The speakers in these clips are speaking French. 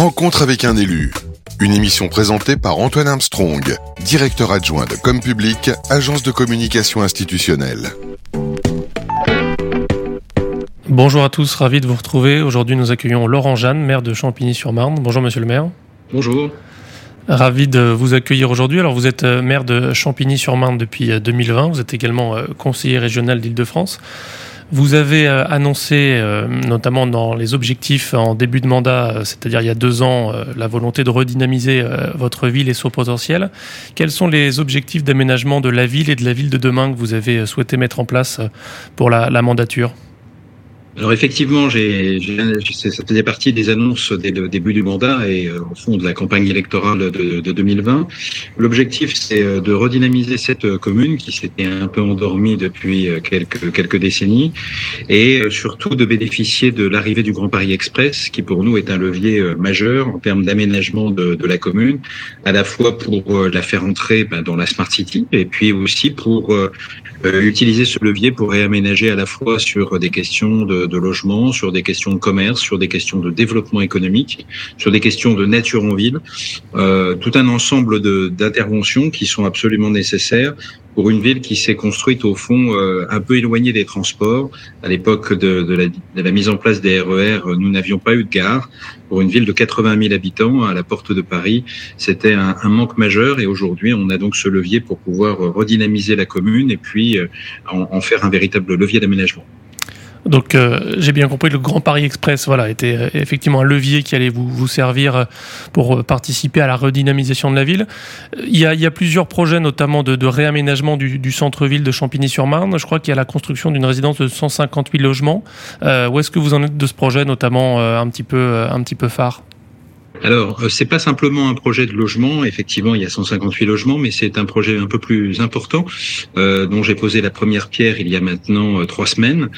Rencontre avec un élu. Une émission présentée par Antoine Armstrong, directeur adjoint de Com Public, agence de communication institutionnelle. Bonjour à tous, ravi de vous retrouver. Aujourd'hui, nous accueillons Laurent Jeanne, maire de Champigny-sur-Marne. Bonjour, monsieur le maire. Bonjour. Ravi de vous accueillir aujourd'hui. Alors, vous êtes euh, maire de Champigny-sur-Marne depuis 2020. Euh, vous êtes également euh, conseiller régional d'Île-de-France. Vous avez annoncé, notamment dans les objectifs en début de mandat, c'est-à-dire il y a deux ans, la volonté de redynamiser votre ville et son potentiel. Quels sont les objectifs d'aménagement de la ville et de la ville de demain que vous avez souhaité mettre en place pour la mandature? Alors effectivement, j'ai, ça faisait partie des annonces dès le début du mandat et euh, au fond de la campagne électorale de, de 2020. L'objectif, c'est euh, de redynamiser cette euh, commune qui s'était un peu endormie depuis quelques, quelques décennies et surtout de bénéficier de l'arrivée du Grand Paris Express, qui pour nous est un levier majeur en termes d'aménagement de, de, la commune, à la fois pour la faire entrer ben, dans la Smart City et puis aussi pour utiliser ce levier pour réaménager à la fois sur des questions de de logement, sur des questions de commerce, sur des questions de développement économique, sur des questions de nature en ville, euh, tout un ensemble d'interventions qui sont absolument nécessaires pour une ville qui s'est construite au fond euh, un peu éloignée des transports. À l'époque de, de, la, mise en place des RER, e nous n'avions pas eu de gare. Pour une ville de 80 000 habitants à la porte de Paris, c'était un, manque majeur et aujourd'hui on a donc ce levier pour pouvoir redynamiser la commune et puis euh, en faire un véritable levier d'aménagement. Donc euh, j'ai bien compris, le Grand Paris Express voilà, était euh, effectivement un levier qui allait vous, vous servir euh, pour participer à la redynamisation de la ville. Il y a, plusieurs projets, notamment de, réaménagement du, centre-ville de Champigny-sur-Marne. Je crois qu'il y a la construction d'une résidence de 158 logements. Où est-ce que vous en êtes de ce projet, notamment un petit peu, un petit peu phare? Alors, euh, c'est pas simplement un projet de logement. Effectivement, il y a 158 logements, mais c'est un projet un peu plus important euh, dont j'ai posé la première pierre il y a maintenant euh, trois semaines.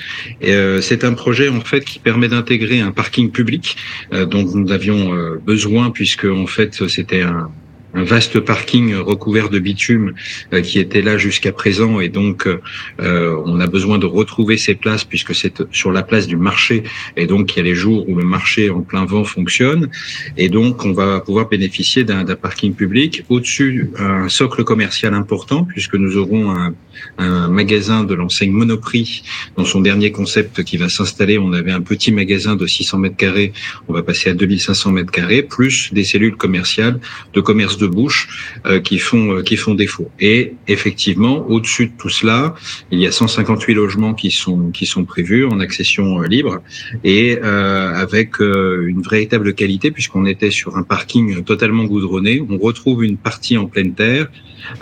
Euh, c'est un projet en fait qui permet d'intégrer un parking public dont nous avions besoin puisque en fait c'était un, un vaste parking recouvert de bitume euh, qui était là jusqu'à présent. Et donc euh, on a besoin de retrouver ces places puisque c'est sur la place du marché. Et donc il y a les jours où le marché en plein vent fonctionne. Et donc on va pouvoir bénéficier d'un parking public au-dessus un socle commercial important puisque nous aurons un, un magasin de l'enseigne Monoprix dans son dernier concept qui va s'installer on avait un petit magasin de 600 mètres carrés on va passer à 2500 mètres carrés plus des cellules commerciales de commerce de bouche euh, qui font euh, qui font défaut. Et effectivement, au-dessus de tout cela, il y a 158 logements qui sont qui sont prévus en accession euh, libre et avec une véritable qualité puisqu'on était sur un parking totalement goudronné. On retrouve une partie en pleine terre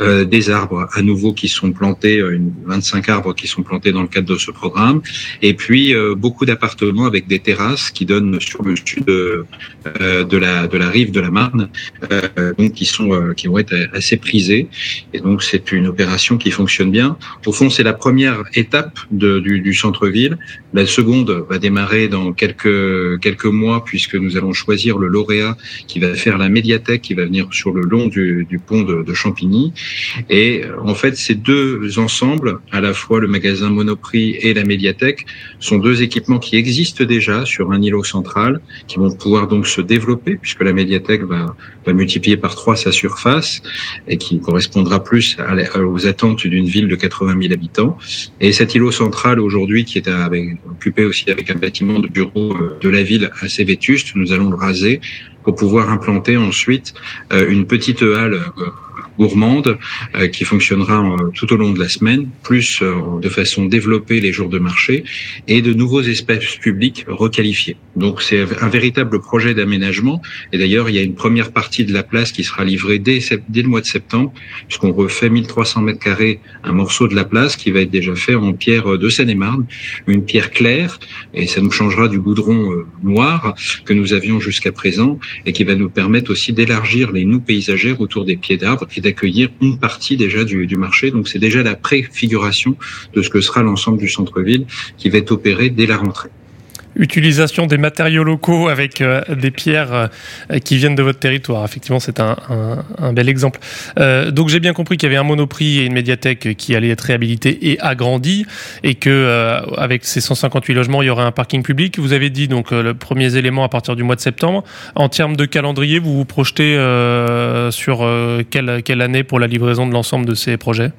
euh, des arbres à nouveau qui sont plantés, euh, une, 25 arbres qui sont plantés dans le cadre de ce programme, et puis euh, beaucoup d'appartements avec des terrasses qui donnent sur le sud de, de la de la rive de la Marne, donc qui sont qui vont être assez prisés, et donc c'est une opération qui fonctionne bien. Au fond, c'est la première étape de, du, du centre-ville. La seconde va démarrer dans quelques quelques mois puisque nous allons choisir le lauréat qui va faire la médiathèque qui va venir sur le long du, du pont de Champigny et en fait, ces deux ensembles, à la fois le magasin Monoprix et la médiathèque, sont deux équipements qui existent déjà sur un îlot central, qui vont pouvoir donc se développer, puisque la médiathèque va, va multiplier par trois sa surface et qui correspondra plus aux attentes d'une ville de 80 000 habitants. Et cet îlot central aujourd'hui, qui est avec, occupé aussi avec un bâtiment de bureau euh, de la ville assez vétuste, nous allons le raser pour pouvoir implanter ensuite euh, une petite halle euh, gourmande euh, qui fonctionnera tout au long de la semaine, plus de façon développée les jours de marché et de nouveaux espaces publics requalifiés. Donc c'est un véritable projet d'aménagement et d'ailleurs il y a une première partie de la place qui sera livrée dès, dès le mois de septembre puisqu'on refait 1300 mètres carrés un morceau de la place qui va être déjà fait en pierre de Seine-et-Marne, une pierre claire et ça nous changera du goudron noir que nous avions jusqu'à présent et qui va nous permettre aussi d'élargir les noues paysagères autour des pieds d'arbres d'accueillir une partie déjà du, marché. Donc c'est déjà la préfiguration de ce que sera l'ensemble du centre-ville qui va être opéré dès la rentrée. Utilisation des matériaux locaux avec euh, des pierres euh, qui viennent de votre territoire. Effectivement, c'est un, bel exemple. Euh, donc j'ai bien compris qu'il y avait un monoprix et une médiathèque qui allaient être réhabilités et agrandis, et que avec ces 158 logements, il y aurait un parking public. Vous avez dit donc le premier élément à partir du mois de septembre. En termes de calendrier, vous vous projetez sur quelle année pour la livraison de l'ensemble de ces projets?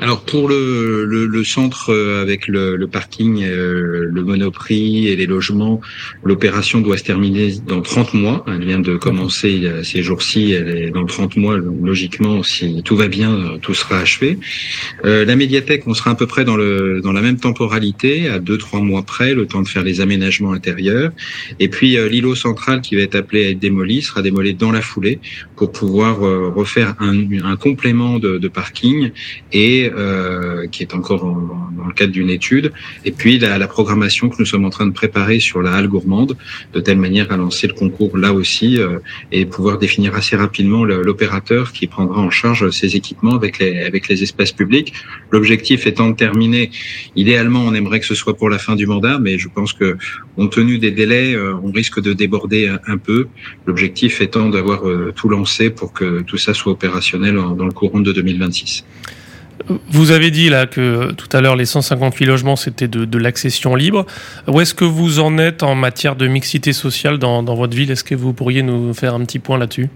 Alors pour le, le, le centre euh, avec le, le parking, euh, le monoprix et les logements, l'opération doit se terminer dans 30 mois. Elle vient de commencer ces jours-ci, elle est dans 30 mois. Logiquement, si tout va bien, tout sera achevé. Euh, la médiathèque, on sera à peu près dans, le, dans la même temporalité, à 2-3 mois près, le temps de faire les aménagements intérieurs. Et puis l'îlot central qui va être appelé à être démoli sera démoli dans la foulée pour pouvoir refaire un, un complément de, de parking et euh, qui est encore dans le cadre d'une étude, et puis la, la, programmation que nous sommes en train de préparer sur la halle gourmande, de telle manière à lancer le concours là aussi euh, et pouvoir définir assez rapidement l'opérateur qui prendra en charge ces équipements avec les, avec les espaces publics. L'objectif étant de terminer, idéalement, on aimerait que ce soit pour la fin du mandat, mais je pense que, compte tenu des délais, euh, on risque de déborder un, peu. L'objectif étant d'avoir tout lancé pour que tout ça soit opérationnel dans le courant de 2026. Vous avez dit là que tout à l'heure les 158 logements c'était de, l'accession libre. Où est-ce que vous en êtes en matière de mixité sociale dans votre ville? Est-ce que vous pourriez nous faire un petit point là-dessus?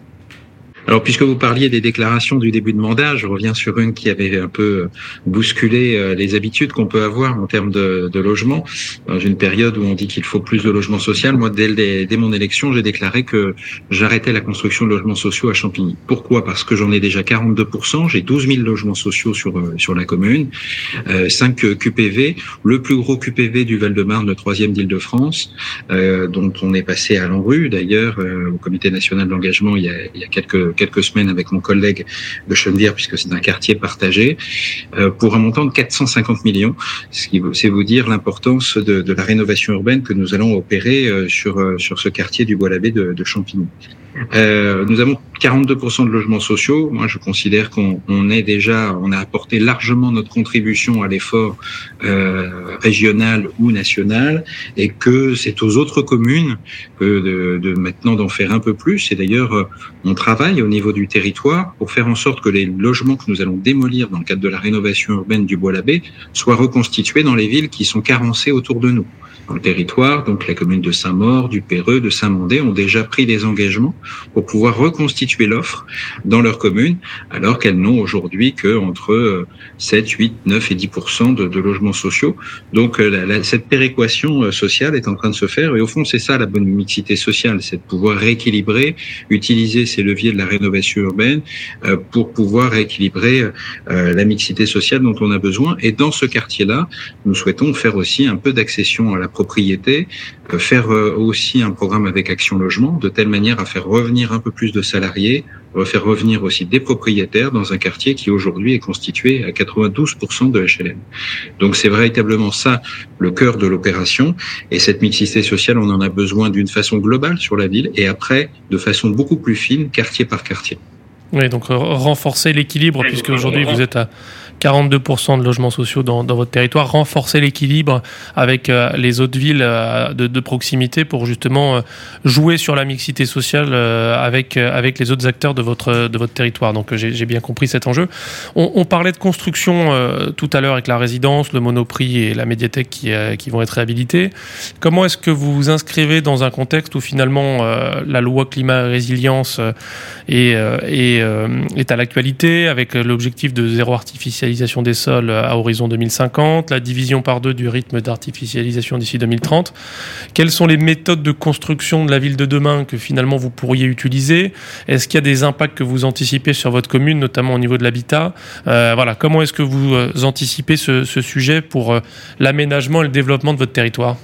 Alors, puisque vous parliez des déclarations du début de mandat, je reviens sur une qui avait un peu bousculé euh, les habitudes qu'on peut avoir en termes de, de, logement. Dans une période où on dit qu'il faut plus de logements sociaux, moi, dès, mon élection, j'ai déclaré que j'arrêtais la construction de logements sociaux à Champigny. Pourquoi? Parce que j'en ai déjà 42%, j'ai 12 000 logements sociaux sur, euh, sur la commune, euh, 5 QPV, le plus gros QPV du Val-de-Marne, le troisième d'Île-de-France, euh, dont on est passé à l'enrue d'ailleurs au Comité national d'engagement il, il y a quelques quelques semaines avec mon collègue de Chenevière, puisque c'est un quartier partagé, euh, pour un montant de 450 millions, ce qui c'est vous dire l'importance de, de, la rénovation urbaine que nous allons opérer euh, sur, euh, sur ce quartier du Bois-l'Abbé de, de Champigny. Euh, nous avons 42% de logements sociaux. Moi, je considère qu'on on est déjà, on a apporté largement notre contribution à l'effort euh, régional ou national, et que c'est aux autres communes que de, de maintenant d'en faire un peu plus. Et d'ailleurs, on travaille au niveau du territoire pour faire en sorte que les logements que nous allons démolir dans le cadre de la rénovation urbaine du Bois-l'Abbé soient reconstitués dans les villes qui sont carencées autour de nous dans le territoire. Donc, les communes de Saint-Maur, du Péreux, de Saint-Mandé ont déjà pris des engagements pour pouvoir reconstituer l'offre dans leurs communes, alors qu'elles n'ont aujourd'hui que entre 7, 8, 9 et 10 de, de logements sociaux. Donc, euh, cette péréquation euh, sociale est en train de se faire. Et au fond, c'est ça la bonne mixité sociale, c'est de pouvoir rééquilibrer, utiliser ces leviers de la rénovation urbaine euh, pour pouvoir rééquilibrer la mixité sociale dont on a besoin. Et dans ce quartier-là, nous souhaitons faire aussi un peu d'accession à la propriété, faire aussi un programme avec Action Logement, de telle manière à faire revenir un peu plus de salariés, faire revenir aussi des propriétaires dans un quartier qui aujourd'hui est constitué à 92% de HLM. Donc c'est véritablement ça le cœur de l'opération. Et cette mixité sociale, on en a besoin d'une façon globale sur la ville et après de façon beaucoup plus fine, quartier par quartier. Oui, donc renforcer l'équilibre, puisque aujourd'hui vous êtes à 42% de logements sociaux dans, votre territoire, renforcer l'équilibre avec euh, les autres villes euh, de, proximité pour justement euh, jouer sur la mixité sociale avec, avec les autres acteurs de votre, de votre territoire. Donc j'ai bien compris cet enjeu. On, parlait de construction tout à l'heure avec la résidence, le monoprix et la médiathèque qui, qui vont être réhabilités. Comment est-ce que vous vous inscrivez dans un contexte où finalement la loi climat et résilience est à l'actualité avec l'objectif de zéro artificiel des sols à horizon 2050, la division par deux du rythme d'artificialisation d'ici 2030. Quelles sont les méthodes de construction de la ville de demain que finalement vous pourriez utiliser? Est-ce qu'il y a des impacts que vous anticipez sur votre commune, notamment au niveau de l'habitat? Euh, Voilà, comment est-ce que vous euh, anticipez ce, sujet pour euh, l'aménagement et le développement de votre territoire?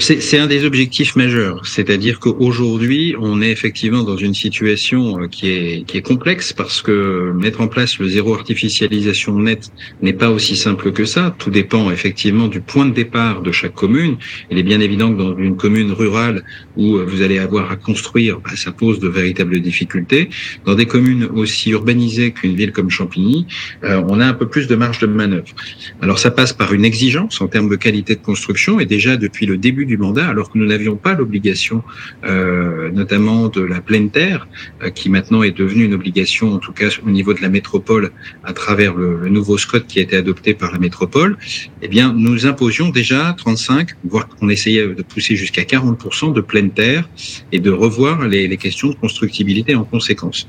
C'est un des objectifs majeurs, c'est-à-dire qu'aujourd'hui, on est effectivement dans une situation euh, qui est, qui est complexe parce que mettre en place le zéro artificialisation net n'est pas aussi simple que ça. Tout dépend effectivement du point de départ de chaque commune. Il est bien évident que dans une commune rurale où euh, vous allez avoir à construire, bah, ça pose de véritables difficultés. Dans des communes aussi urbanisées qu'une ville comme Champigny, euh, on a un peu plus de marge de manœuvre. Alors ça passe par une exigence en termes de qualité de construction et déjà depuis le début début du mandat, alors que nous n'avions pas l'obligation, euh, notamment de la pleine terre, euh, qui maintenant est devenue une obligation, en tout cas au niveau de la métropole, à travers le, nouveau SCOT qui a été adopté par la métropole. Eh bien, nous imposions déjà 35, voire qu'on essayait de pousser jusqu'à 40% de pleine terre et de revoir les, questions de constructibilité en conséquence.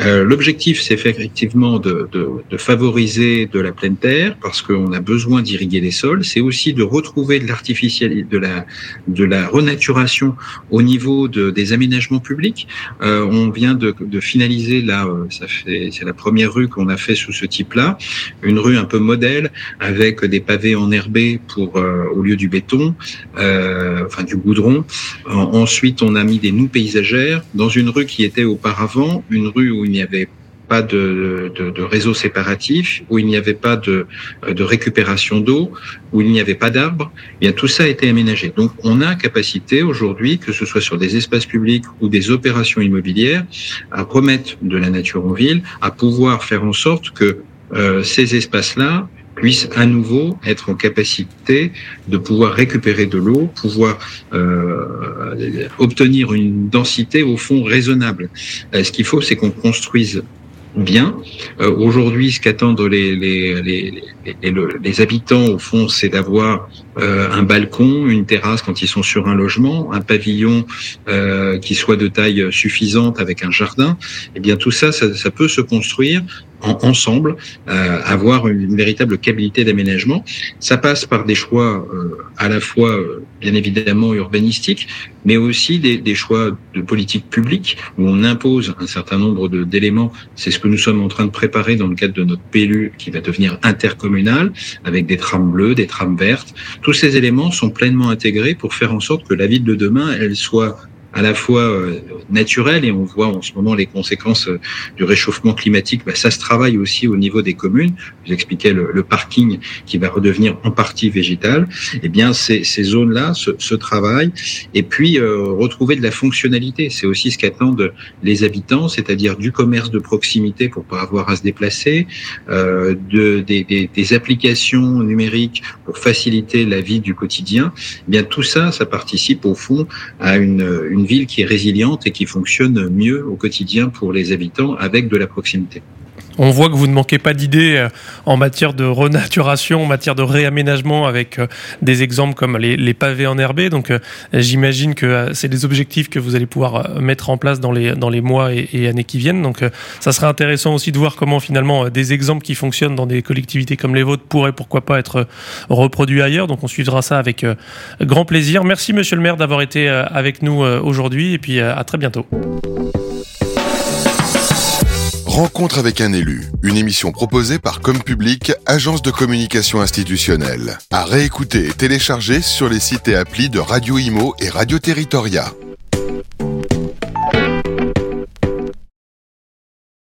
Euh, L'objectif, c'est effectivement de, de, de favoriser de la pleine terre parce qu'on a besoin d'irriguer les sols. C'est aussi de retrouver de l'artificiel, de la, de la renaturation au niveau de, des aménagements publics. Euh, on vient de, finaliser là, euh, ça fait, c'est la première rue qu'on a fait sous ce type-là, une rue un peu modèle avec des pavés enherbés pour euh, au lieu du béton, enfin du goudron. ensuite, on a mis des noues paysagères dans une rue qui était auparavant une rue où il n'y avait de, de, de, réseau séparatif, où il n'y avait pas de, récupération d'eau, où il n'y avait pas d'arbres, eh bien tout ça a été aménagé. Donc on a capacité aujourd'hui, que ce soit sur des espaces publics ou des opérations immobilières, à remettre de la nature en ville, à pouvoir faire en sorte que euh, ces espaces-là puissent à nouveau être en capacité de pouvoir récupérer de l'eau, pouvoir euh, obtenir une densité au fond raisonnable. Euh, ce qu'il faut, c'est qu'on construise bien. Euh, Aujourd'hui, ce qu'attendent les, les, les, les, les habitants, au fond, c'est d'avoir euh, un balcon, une terrasse quand ils sont sur un logement, un pavillon euh, qui soit de taille suffisante avec un jardin. Eh bien, tout ça, ça, ça peut se construire en, ensemble, euh, avoir une véritable qualité d'aménagement. Ça passe par des choix euh, à la fois, euh, bien évidemment, urbanistiques, mais aussi des, des, choix de politique publique où on impose un certain nombre d'éléments. C'est ce que nous sommes en train de préparer dans le cadre de notre PLU qui va devenir intercommunal avec des trames bleues, des trames vertes. Tous ces éléments sont pleinement intégrés pour faire en sorte que la ville de demain, elle soit à la fois euh, naturel et on voit en ce moment les conséquences euh, du réchauffement climatique. Bah, ça se travaille aussi au niveau des communes. Vous expliquais le, le parking qui va redevenir en partie végétal. Eh bien, ces, ces zones-là se, se, travaillent et puis euh, retrouver de la fonctionnalité. C'est aussi ce qu'attendent les habitants, c'est-à-dire du commerce de proximité pour pas avoir à se déplacer, euh, de, des, des, des, applications numériques pour faciliter la vie du quotidien. Eh bien, tout ça, ça participe au fond à une, une une ville qui est résiliente et qui fonctionne mieux au quotidien pour les habitants avec de la proximité. On voit que vous ne manquez pas d'idées euh, en matière de renaturation, en matière de réaménagement, avec euh, des exemples comme les, pavés enherbés. Donc, euh, j'imagine que c'est des objectifs que vous allez pouvoir mettre en place dans les, mois et, et années qui viennent. Donc, ça serait intéressant aussi de voir comment finalement des exemples qui fonctionnent dans des collectivités comme les vôtres pourraient pourquoi pas être reproduits ailleurs. Donc, on suivra ça avec grand plaisir. Merci, monsieur le maire, d'avoir été avec nous aujourd'hui et puis à très bientôt. Rencontre avec un élu, une émission proposée par Comme Public, agence de communication institutionnelle. À réécouter et télécharger sur les sites et applis de Radio Imo et Radio Territoria.